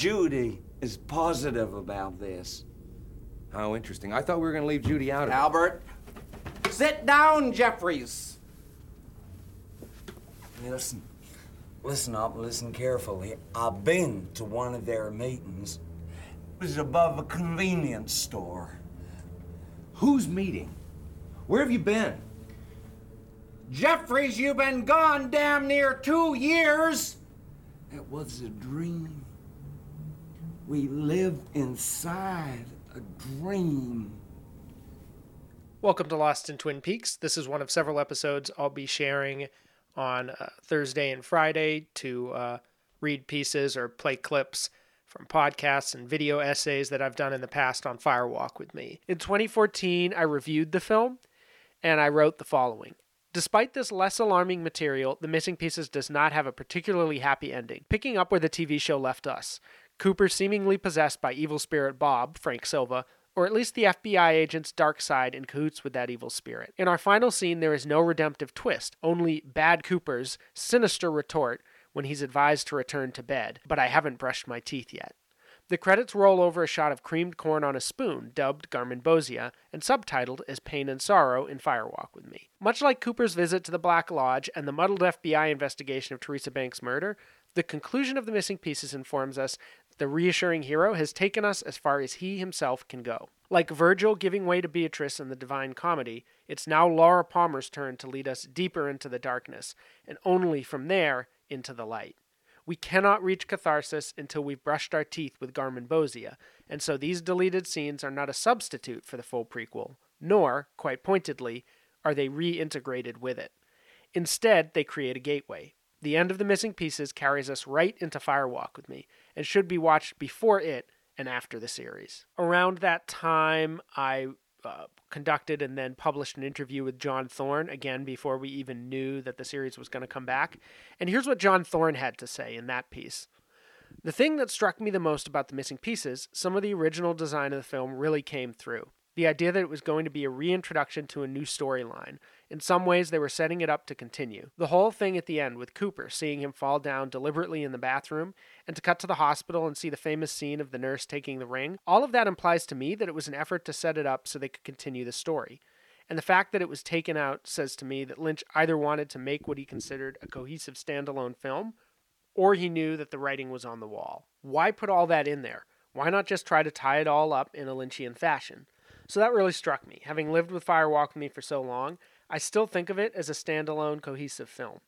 Judy is positive about this. How interesting. I thought we were going to leave Judy out of it. Albert, sit down, Jeffries. Listen, listen up, listen carefully. I've been to one of their meetings. It was above a convenience store. Whose meeting? Where have you been? Jeffries, you've been gone damn near two years. It was a dream. We live inside a dream. Welcome to Lost in Twin Peaks. This is one of several episodes I'll be sharing on uh, Thursday and Friday to uh, read pieces or play clips from podcasts and video essays that I've done in the past on Firewalk with me. In 2014, I reviewed the film and I wrote the following. Despite this less alarming material, The Missing Pieces does not have a particularly happy ending. Picking up where the TV show left us, Cooper seemingly possessed by evil spirit Bob, Frank Silva, or at least the FBI agent's dark side in cahoots with that evil spirit. In our final scene, there is no redemptive twist, only Bad Cooper's sinister retort when he's advised to return to bed, but I haven't brushed my teeth yet. The credits roll over a shot of creamed corn on a spoon, dubbed Garmonbozia, and subtitled as Pain and Sorrow in Firewalk with Me. Much like Cooper's visit to the Black Lodge and the muddled FBI investigation of Teresa Banks' murder, the conclusion of the missing pieces informs us the reassuring hero has taken us as far as he himself can go. Like Virgil giving way to Beatrice in the Divine Comedy, it's now Laura Palmer's turn to lead us deeper into the darkness, and only from there into the light. We cannot reach catharsis until we've brushed our teeth with Garmonbozia, and so these deleted scenes are not a substitute for the full prequel, nor, quite pointedly, are they reintegrated with it. Instead, they create a gateway, the end of the missing pieces carries us right into Firewalk with Me and should be watched before it and after the series. Around that time, I uh, conducted and then published an interview with John Thorne, again, before we even knew that the series was going to come back. And here's what John Thorne had to say in that piece. The thing that struck me the most about the missing pieces, some of the original design of the film really came through. The idea that it was going to be a reintroduction to a new storyline, in some ways, they were setting it up to continue. The whole thing at the end, with Cooper seeing him fall down deliberately in the bathroom, and to cut to the hospital and see the famous scene of the nurse taking the ring, all of that implies to me that it was an effort to set it up so they could continue the story. And the fact that it was taken out says to me that Lynch either wanted to make what he considered a cohesive standalone film, or he knew that the writing was on the wall. Why put all that in there? Why not just try to tie it all up in a Lynchian fashion? So that really struck me. Having lived with Firewalk with me for so long, I still think of it as a standalone, cohesive film.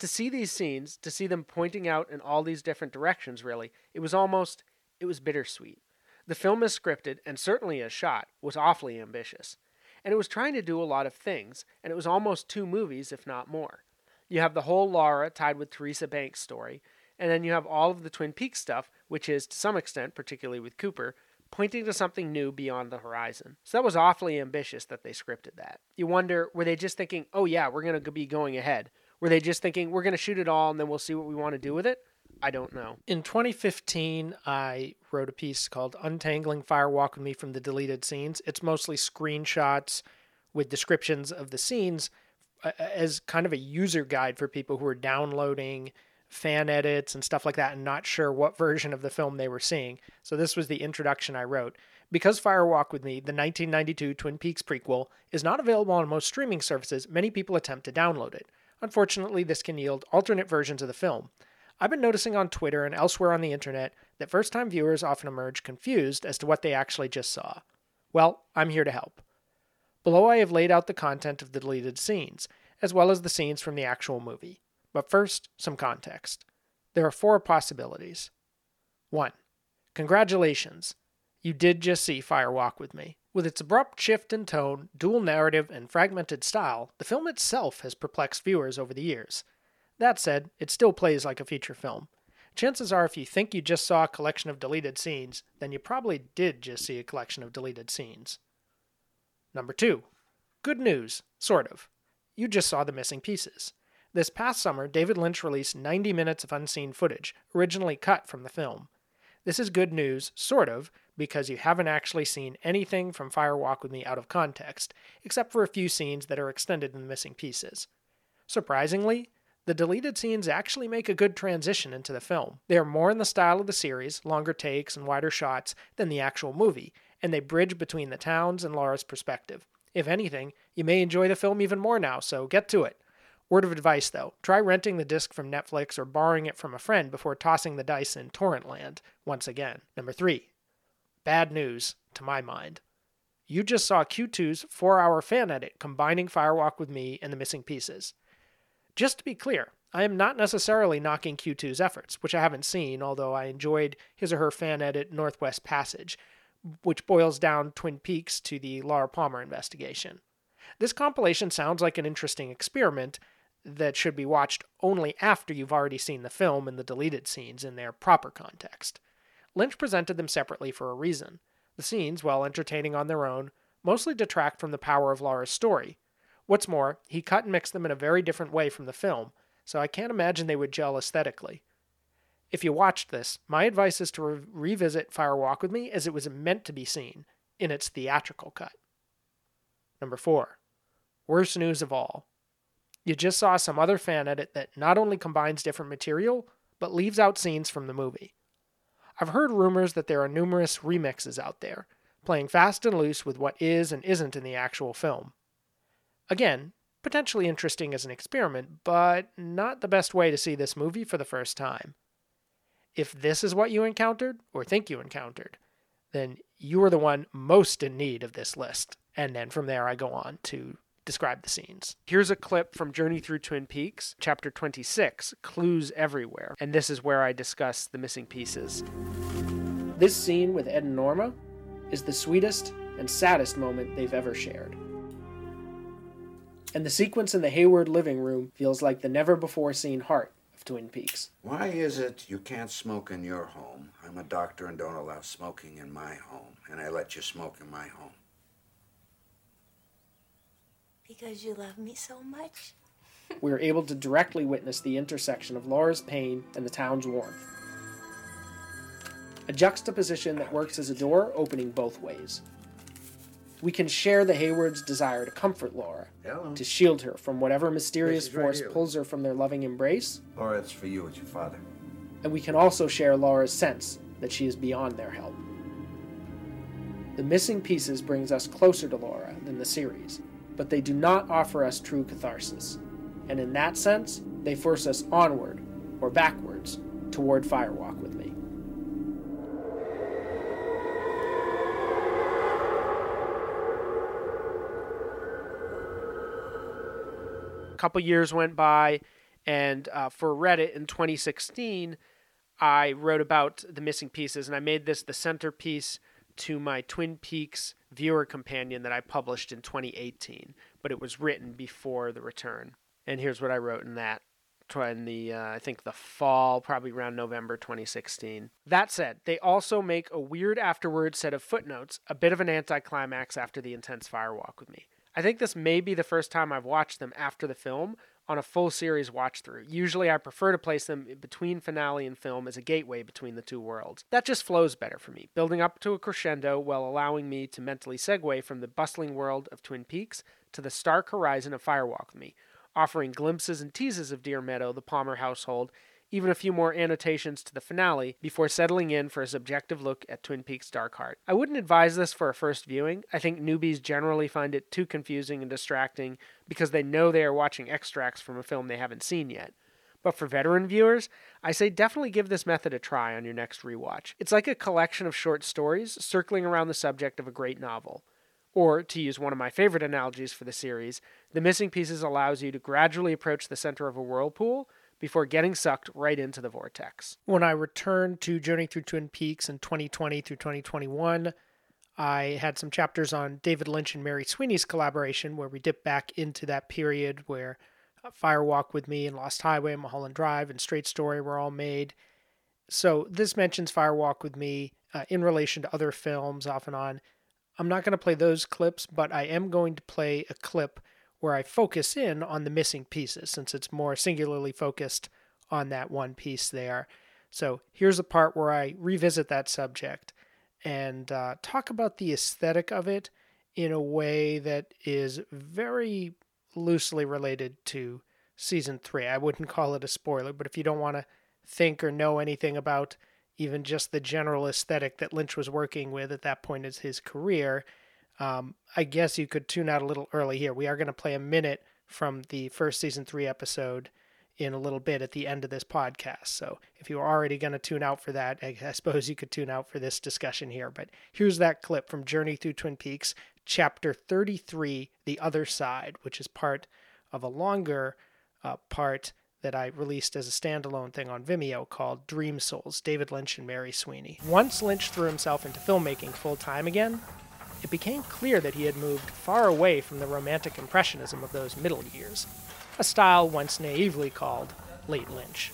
To see these scenes, to see them pointing out in all these different directions, really, it was almost, it was bittersweet. The film as scripted, and certainly as shot, was awfully ambitious. And it was trying to do a lot of things, and it was almost two movies, if not more. You have the whole Laura tied with Teresa Banks' story, and then you have all of the Twin Peaks stuff, which is, to some extent, particularly with Cooper, pointing to something new beyond the horizon. So that was awfully ambitious that they scripted that. You wonder, were they just thinking, oh yeah, we're going to be going ahead? Were they just thinking, we're going to shoot it all and then we'll see what we want to do with it? I don't know. In 2015, I wrote a piece called Untangling Firewalk with Me from the Deleted Scenes. It's mostly screenshots with descriptions of the scenes uh, as kind of a user guide for people who are downloading fan edits and stuff like that and not sure what version of the film they were seeing. So this was the introduction I wrote. Because Firewalk with Me, the 1992 Twin Peaks prequel, is not available on most streaming services, many people attempt to download it. Unfortunately, this can yield alternate versions of the film. I've been noticing on Twitter and elsewhere on the internet that first time viewers often emerge confused as to what they actually just saw. Well, I'm here to help. Below, I have laid out the content of the deleted scenes, as well as the scenes from the actual movie. But first, some context. There are four possibilities. 1. Congratulations. You did just see Firewalk with Me. With its abrupt shift in tone, dual narrative, and fragmented style, the film itself has perplexed viewers over the years. That said, it still plays like a feature film. Chances are, if you think you just saw a collection of deleted scenes, then you probably did just see a collection of deleted scenes. Number two, good news, sort of. You just saw the missing pieces. This past summer, David Lynch released 90 minutes of unseen footage, originally cut from the film. This is good news, sort of, because you haven't actually seen anything from Firewalk with Me out of context, except for a few scenes that are extended in the missing pieces. Surprisingly, the deleted scenes actually make a good transition into the film. They are more in the style of the series, longer takes and wider shots, than the actual movie, and they bridge between the towns and Laura's perspective. If anything, you may enjoy the film even more now, so get to it. Word of advice though try renting the disc from Netflix or borrowing it from a friend before tossing the dice in torrent land once again. Number three, bad news, to my mind. You just saw Q2's four hour fan edit combining Firewalk with Me and the missing pieces. Just to be clear, I am not necessarily knocking Q2's efforts, which I haven't seen, although I enjoyed his or her fan edit Northwest Passage, which boils down Twin Peaks to the Laura Palmer investigation. This compilation sounds like an interesting experiment that should be watched only after you've already seen the film and the deleted scenes in their proper context. Lynch presented them separately for a reason. The scenes, while entertaining on their own, mostly detract from the power of Laura's story. What's more, he cut and mixed them in a very different way from the film, so I can't imagine they would gel aesthetically. If you watched this, my advice is to re- revisit Fire Walk with Me as it was meant to be seen, in its theatrical cut. Number 4. Worst news of all. You just saw some other fan edit that not only combines different material, but leaves out scenes from the movie. I've heard rumors that there are numerous remixes out there, playing fast and loose with what is and isn't in the actual film. Again, potentially interesting as an experiment, but not the best way to see this movie for the first time. If this is what you encountered, or think you encountered, then you are the one most in need of this list. And then from there, I go on to describe the scenes. Here's a clip from Journey Through Twin Peaks, chapter 26, Clues Everywhere, and this is where I discuss the missing pieces. This scene with Ed and Norma is the sweetest and saddest moment they've ever shared. And the sequence in the Hayward living room feels like the never before seen heart of Twin Peaks. Why is it you can't smoke in your home? I'm a doctor and don't allow smoking in my home, and I let you smoke in my home. Because you love me so much? we are able to directly witness the intersection of Laura's pain and the town's warmth. A juxtaposition that works as a door opening both ways. We can share the Hayward's desire to comfort Laura, Hello. to shield her from whatever mysterious This is right force here. pulls her from their loving embrace, Laura, it's for you. It's your father. and we can also share Laura's sense that she is beyond their help. The missing pieces brings us closer to Laura than the series, but they do not offer us true catharsis. And in that sense, they force us onward or backwards toward Firewalk with me. A couple years went by, and uh, for Reddit in 2016, I wrote about the missing pieces, and I made this the centerpiece to my Twin Peaks viewer companion that I published in 2018, but it was written before the return. And here's what I wrote in that in the uh, I think the fall, probably around November 2016. That said, they also make a weird afterward set of footnotes, a bit of an anticlimax after the intense firewalk with me. I think this may be the first time I've watched them after the film on a full series watch through. Usually I prefer to place them between finale and film as a gateway between the two worlds. That just flows better for me, building up to a crescendo while allowing me to mentally segue from the bustling world of Twin Peaks to the stark horizon of Firewalk with Me, offering glimpses and teases of Deer Meadow, the Palmer household, even a few more annotations to the finale before settling in for a subjective look at Twin Peaks Dark Heart. I wouldn't advise this for a first viewing. I think newbies generally find it too confusing and distracting because they know they are watching extracts from a film they haven't seen yet. But for veteran viewers, I say definitely give this method a try on your next rewatch. It's like a collection of short stories circling around the subject of a great novel. Or, to use one of my favorite analogies for the series, The Missing Pieces allows you to gradually approach the center of a whirlpool before getting sucked right into the vortex. When I returned to Journey Through Twin Peaks in 2020 through 2021, I had some chapters on David Lynch and Mary Sweeney's collaboration where we dip back into that period where Firewalk with Me and Lost Highway, Mulholland Drive, and Straight Story were all made. So this mentions Firewalk with Me uh, in relation to other films off and on. I'm not going to play those clips, but I am going to play a clip where I focus in on the missing pieces since it's more singularly focused on that one piece there. So here's a part where I revisit that subject and uh, talk about the aesthetic of it in a way that is very loosely related to season three. I wouldn't call it a spoiler, but if you don't want to think or know anything about even just the general aesthetic that Lynch was working with at that point in his career, um, I guess you could tune out a little early here. We are going to play a minute from the first season three episode in a little bit at the end of this podcast. So if you are already going to tune out for that, I, I suppose you could tune out for this discussion here. But here's that clip from Journey Through Twin Peaks, chapter 33, The Other Side, which is part of a longer uh, part that I released as a standalone thing on Vimeo called Dream Souls David Lynch and Mary Sweeney. Once Lynch threw himself into filmmaking full time again, it became clear that he had moved far away from the romantic impressionism of those middle years, a style once naively called late Lynch.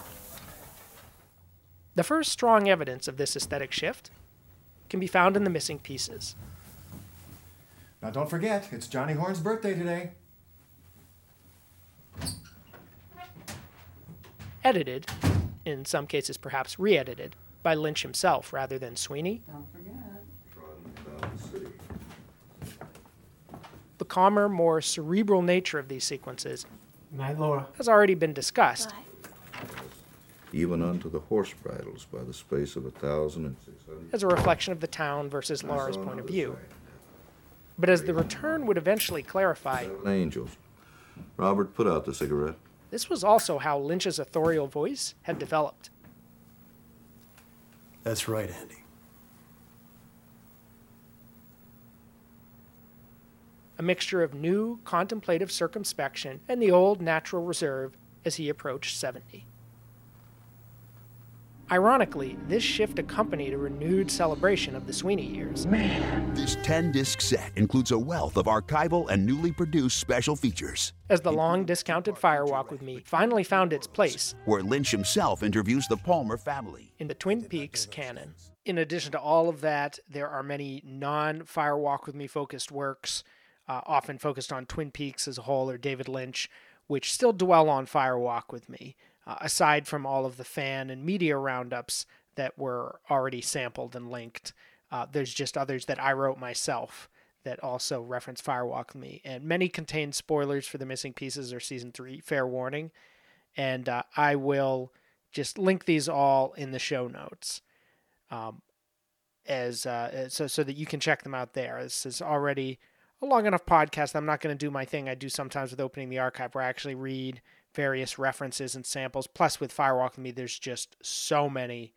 The first strong evidence of this aesthetic shift can be found in the missing pieces. Now don't forget, it's Johnny Horne's birthday today. Edited, in some cases perhaps re edited, by Lynch himself rather than Sweeney. The calmer, more cerebral nature of these sequences Night, Laura. has already been discussed, even unto the horse bridles by the space of a thousand and six hundred. as a reflection of the town versus Laura's point of view. But as the return would eventually clarify, angels. Robert, put out the cigarette. this was also how Lynch's authorial voice had developed. That's right, Andy. A mixture of new contemplative circumspection and the old natural reserve as he approached 70. Ironically, this shift accompanied a renewed celebration of the Sweeney years. Man. This 10 disc set includes a wealth of archival and newly produced special features, As the long discounted Firewalk with Me finally found its place where Lynch himself interviews the Palmer family. in the Twin Peaks canon. In addition to all of that, there are many non Firewalk with Me focused works, uh, often focused on Twin Peaks as a whole or David Lynch, which still dwell on Firewalk with Me, uh, aside from all of the fan and media roundups that were already sampled and linked. Uh, there's just others that I wrote myself that also reference Firewalk with Me, and many contain spoilers for the missing pieces or season three. Fair warning, and uh, I will just link these all in the show notes, um, as uh, so so that you can check them out there. This is already a long enough podcast. I'm not going to do my thing I do sometimes with opening the archive, where I actually read various references and samples. Plus, with Firewalk with Me, there's just so many.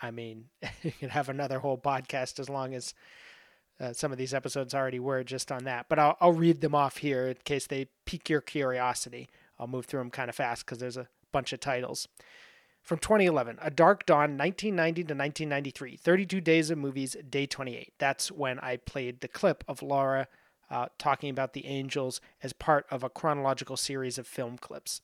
I mean, you could have another whole podcast as long as uh, some of these episodes already were just on that. But I'll, I'll read them off here in case they pique your curiosity. I'll move through them kind of fast because there's a bunch of titles. From 2011, A Dark Dawn, 1990 to 1993, 32 Days of Movies, Day 28. That's when I played the clip of Laura uh, talking about the angels as part of a chronological series of film clips.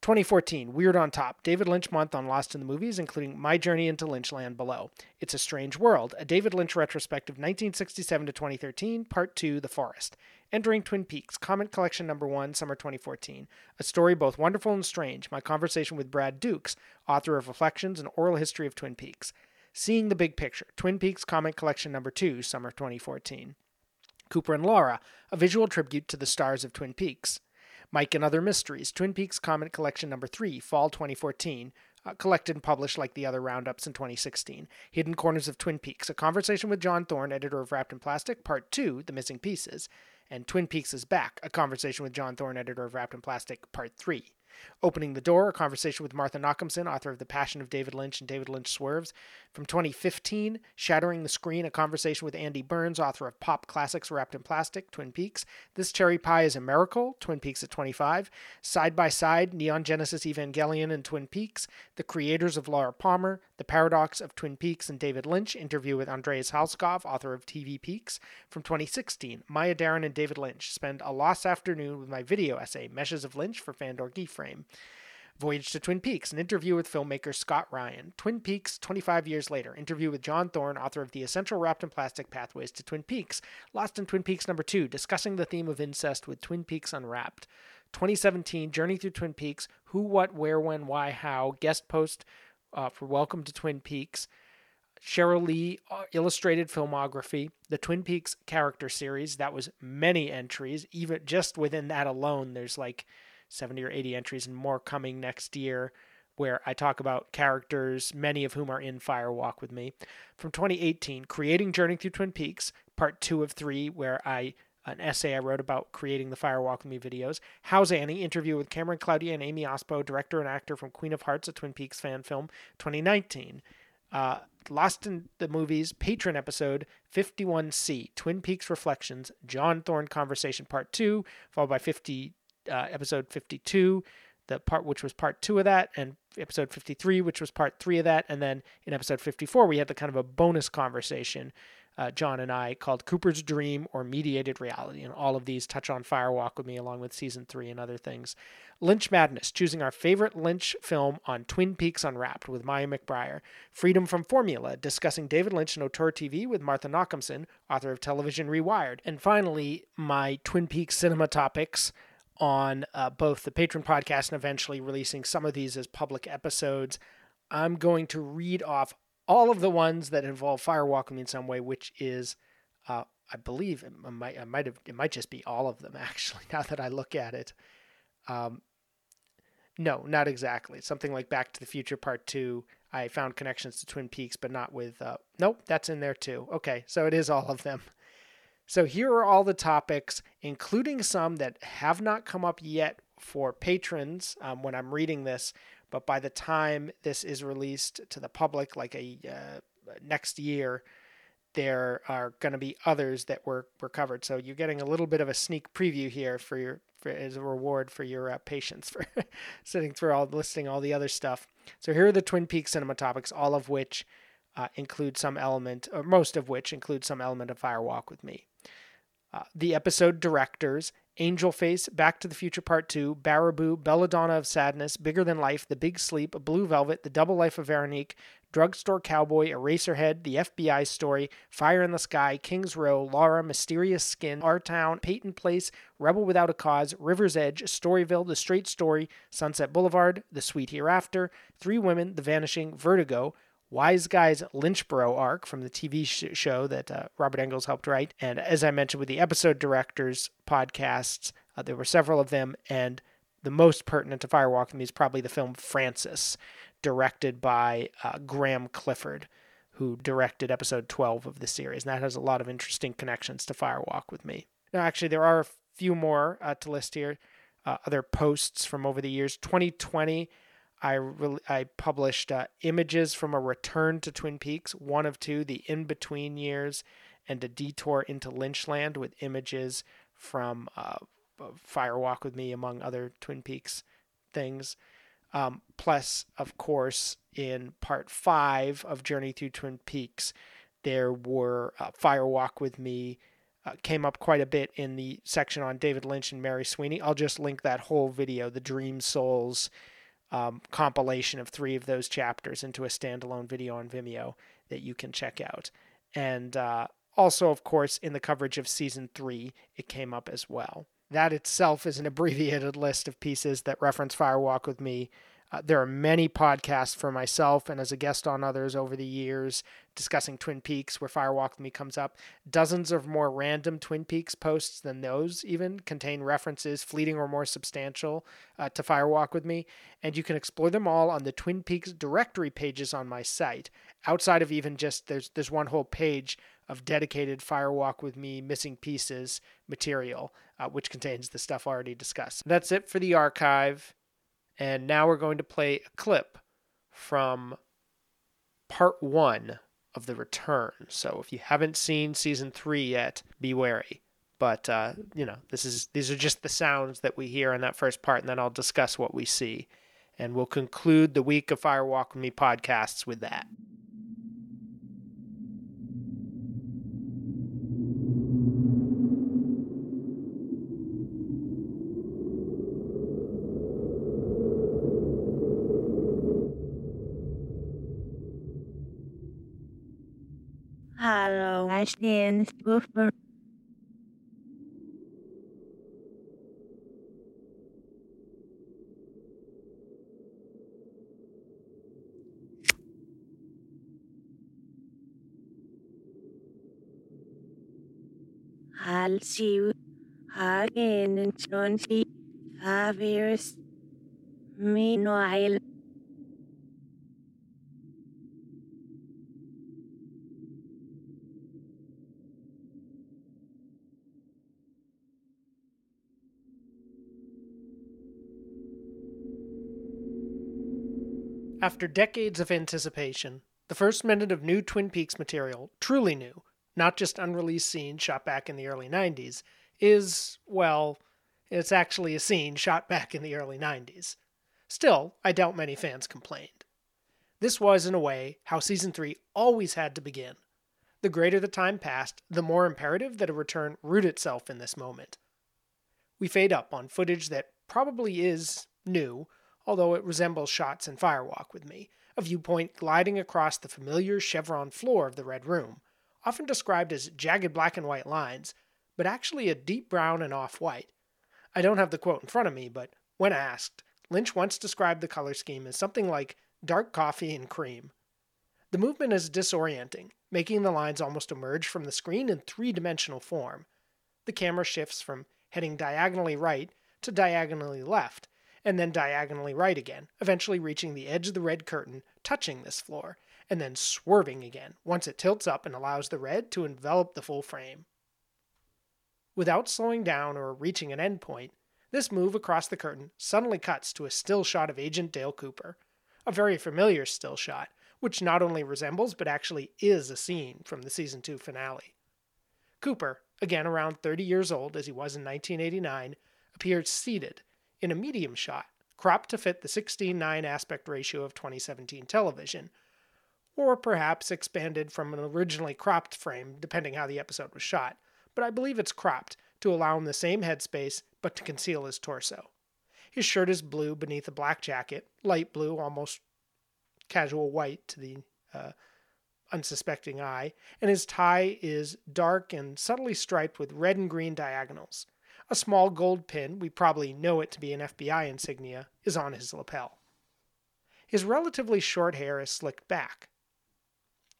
2014, Weird on Top, David Lynch month on Lost in the Movies, including My Journey into Lynchland below. It's a Strange World, a David Lynch retrospective 1967 to 2013, Part 2, The Forest. Entering Twin Peaks, Comment Collection Number 1, Summer 2014. A story both wonderful and strange, my conversation with Brad Dukes, author of Reflections and Oral History of Twin Peaks. Seeing the Big Picture, Twin Peaks Comment Collection Number 2, Summer 2014. Cooper and Laura, a visual tribute to the stars of Twin Peaks. Mike and Other Mysteries, Twin Peaks Comment Collection Number 3, Fall 2014, uh, collected and published like the other roundups in 2016. Hidden Corners of Twin Peaks, a conversation with John Thorne, editor of Wrapped in Plastic, Part 2, The Missing Pieces. And Twin Peaks is Back, a conversation with John Thorne, editor of Wrapped in Plastic, Part 3. Opening the Door, a conversation with Martha Nochimson, author of The Passion of David Lynch and David Lynch Swerves. From 2015, Shattering the Screen, a conversation with Andy Burns, author of Pop Classics Wrapped in Plastic, Twin Peaks. This Cherry Pie is a Miracle, Twin Peaks at 25. Side by Side, Neon Genesis Evangelion and Twin Peaks. The Creators of Laura Palmer, The Paradox of Twin Peaks and David Lynch, interview with Andreas Halskov, author of TV Peaks. From 2016, Maya Deren and David Lynch spend a lost afternoon with my video essay, Meshes of Lynch for Fandor Keyframe. Voyage to Twin Peaks, an interview with filmmaker Scott Ryan. Twin Peaks, 25 years later, interview with John Thorne, author of The Essential Wrapped in Plastic Pathways to Twin Peaks. Lost in Twin Peaks number 2, discussing the theme of incest with Twin Peaks Unwrapped. 2017, Journey Through Twin Peaks, Who, What, Where, When, Why, How, guest post uh, for Welcome to Twin Peaks. Sheryl Lee uh, illustrated filmography, the Twin Peaks character series. That was many entries. Even just within that alone, there's like 70 or 80 entries, and more coming next year where I talk about characters, many of whom are in Fire Walk with Me. From 2018, Creating Journey Through Twin Peaks, part two of three, where I an essay I wrote about creating the Fire Walk with Me videos. How's Annie? Interview with Cameron Claudia and Amy Ospo, director and actor from Queen of Hearts, a Twin Peaks fan film, 2019. Uh, Lost in the Movies patron episode 51C, Twin Peaks Reflections, John Thorne Conversation Part 2, followed by 50 uh, episode 52, the part which was part 2 of that, and episode 53, which was part 3 of that, and then in episode 54 we had the kind of a bonus conversation uh, John and I called Cooper's Dream or Mediated Reality. And all of these touch on Firewalk with me along with season three and other things. Lynch Madness, choosing our favorite Lynch film on Twin Peaks Unwrapped with Maya McBriar. Freedom from Formula, discussing David Lynch and Auteur TV with Martha Nochimson, author of Television Rewired. And finally, my Twin Peaks cinema topics on uh, both the patron podcast and eventually releasing some of these as public episodes. I'm going to read off all of the ones that involve firewalking in some way, which is, uh, I believe, it might, might have, it might just be all of them actually. Now that I look at it, um, no, not exactly. Something like Back to the Future Part Two. I found connections to Twin Peaks, but not with. Uh, nope, that's in there too. Okay, so it is all of them. So here are all the topics, including some that have not come up yet for patrons um, when I'm reading this, but by the time this is released to the public, like a uh, next year, there are going to be others that were, were covered. So you're getting a little bit of a sneak preview here for your for, as a reward for your uh, patience for sitting through all listing all the other stuff. So here are the Twin Peaks cinema topics, all of which uh, include some element, or most of which include some element of Fire Walk with Me. Uh, the episode directors Angel Face, Back to the Future Part 2, Baraboo, Belladonna of Sadness, Bigger Than Life, The Big Sleep, Blue Velvet, The Double Life of Veronique, Drugstore Cowboy, Eraserhead, The FBI Story, Fire in the Sky, Kings Row, Laura, Mysterious Skin, Our Town, Peyton Place, Rebel Without a Cause, River's Edge, Storyville, The Straight Story, Sunset Boulevard, The Sweet Hereafter, Three Women, The Vanishing, Vertigo, Wise Guys Lynchburg arc from the TV sh- show that uh, Robert Engels helped write. And as I mentioned with the episode directors podcasts, uh, there were several of them, and the most pertinent to Firewalk with Me is probably the film Frances, directed by uh, Graeme Clifford, who directed episode 12 of the series. And that has a lot of interesting connections to Firewalk with Me. Now, actually, there are a few more uh, to list here. Uh, other posts from over the years. 2020 I re- I published uh, images from a return to Twin Peaks, one of two, the in between years, and a detour into Lynchland with images from uh, Firewalk with Me, among other Twin Peaks things. Um, plus, of course, in part five of Journey Through Twin Peaks, there were uh, Firewalk with Me. Uh, came up quite a bit in the section on David Lynch and Mary Sweeney. I'll just link that whole video, the Dream Souls um, compilation of three of those chapters into a standalone video on Vimeo that you can check out. And uh, also, of course, in the coverage of season three, it came up as well. That itself is an abbreviated list of pieces that reference Firewalk with Me uh, there are many podcasts for myself and as a guest on others over the years discussing Twin Peaks, where Firewalk with Me comes up. Dozens of more random Twin Peaks posts than those even contain references, fleeting or more substantial, uh, to Firewalk with Me. And you can explore them all on the Twin Peaks directory pages on my site. Outside of even just there's there's one whole page of dedicated Firewalk with Me missing pieces material, uh, which contains the stuff already discussed. That's it for the archive. And now we're going to play a clip from part one of The Return. So if you haven't seen season three yet, be wary. But uh, you know, this is these are just the sounds that we hear in that first part, and then I'll discuss what we see. And we'll conclude the week of Firewalk with Me podcasts with that. I'll see you again in 20 five years. After decades of anticipation, the first minute of new Twin Peaks material, truly new, not just unreleased scenes shot back in the early 90s, is, well, it's actually a scene shot back in the early 90s. Still, I doubt many fans complained. This was, in a way, how Season 3 always had to begin. The greater the time passed, the more imperative that a return root itself in this moment. We fade up on footage that probably is new, although it resembles shots in Firewalk with me, a viewpoint gliding across the familiar chevron floor of the Red Room, often described as jagged black and white lines, but actually a deep brown and off white. I don't have the quote in front of me, but when asked, Lynch once described the color scheme as something like dark coffee and cream. The movement is disorienting, making the lines almost emerge from the screen in three dimensional form. The camera shifts from heading diagonally right to diagonally left, and then diagonally right again, eventually reaching the edge of the red curtain, touching this floor, and then swerving again once it tilts up and allows the red to envelop the full frame. Without slowing down or reaching an endpoint, this move across the curtain suddenly cuts to a still shot of Agent Dale Cooper, a very familiar still shot, which not only resembles but actually is a scene from the season 2 finale. Cooper, again around 30 years old as he was in 1989, appears seated in a medium shot, cropped to fit the 16:9 aspect ratio of 2017 television, or perhaps expanded from an originally cropped frame depending how the episode was shot, but I believe it's cropped to allow him the same headspace but to conceal his torso. His shirt is blue beneath a black jacket, light blue, almost casual white to the uh, unsuspecting eye, and his tie is dark and subtly striped with red and green diagonals. A small gold pin, we probably know it to be an FBI insignia, is on his lapel. His relatively short hair is slicked back.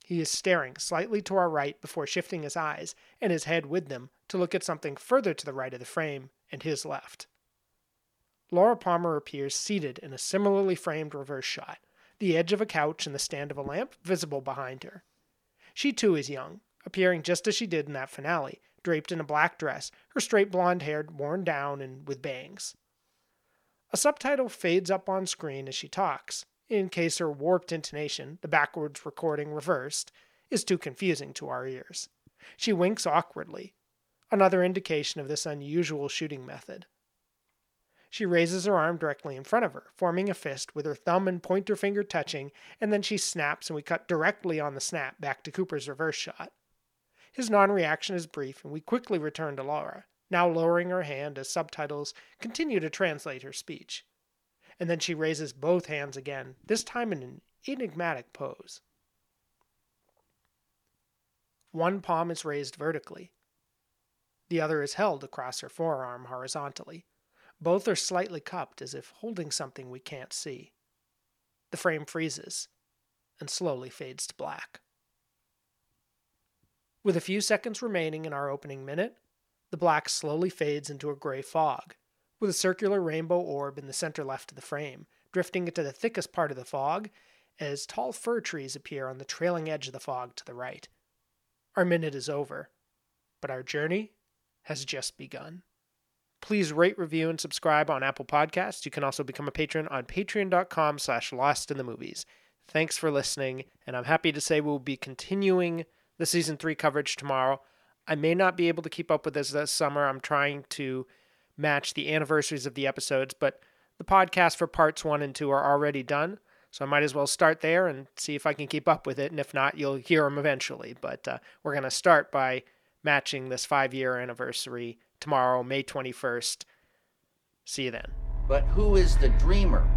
He is staring slightly to our right before shifting his eyes, and his head with them, to look at something further to the right of the frame and his left. Laura Palmer appears seated in a similarly framed reverse shot, the edge of a couch and the stand of a lamp visible behind her. She too is young, appearing just as she did in that finale, draped in a black dress, her straight blonde hair worn down and with bangs. A subtitle fades up on screen as she talks, in case her warped intonation, the backwards recording reversed, is too confusing to our ears. She winks awkwardly, another indication of this unusual shooting method. She raises her arm directly in front of her, forming a fist with her thumb and pointer finger touching, and then she snaps, and we cut directly on the snap back to Cooper's reverse shot. His non reaction is brief, and we quickly return to Laura, now lowering her hand as subtitles continue to translate her speech and then she raises both hands again, this time in an enigmatic pose. One palm is raised vertically, the other is held across her forearm horizontally. Both are slightly cupped as if holding something we can't see. The frame freezes and slowly fades to black. With a few seconds remaining in our opening minute, the black slowly fades into a gray fog, with a circular rainbow orb in the center left of the frame, drifting into the thickest part of the fog as tall fir trees appear on the trailing edge of the fog to the right. Our minute is over, but our journey has just begun. Please rate, review, and subscribe on Apple Podcasts. You can also become a patron on patreon.com slash lost in the movies. Thanks for listening, and I'm happy to say we'll be continuing the season three coverage tomorrow. I may not be able to keep up with this this summer. I'm trying to match the anniversaries of the episodes, but the podcast for parts one and two are already done. So I might as well start there and see if I can keep up with it. And if not, you'll hear them eventually. But uh, we're going to start by matching this five year anniversary tomorrow, May 21st. See you then. But who is the dreamer?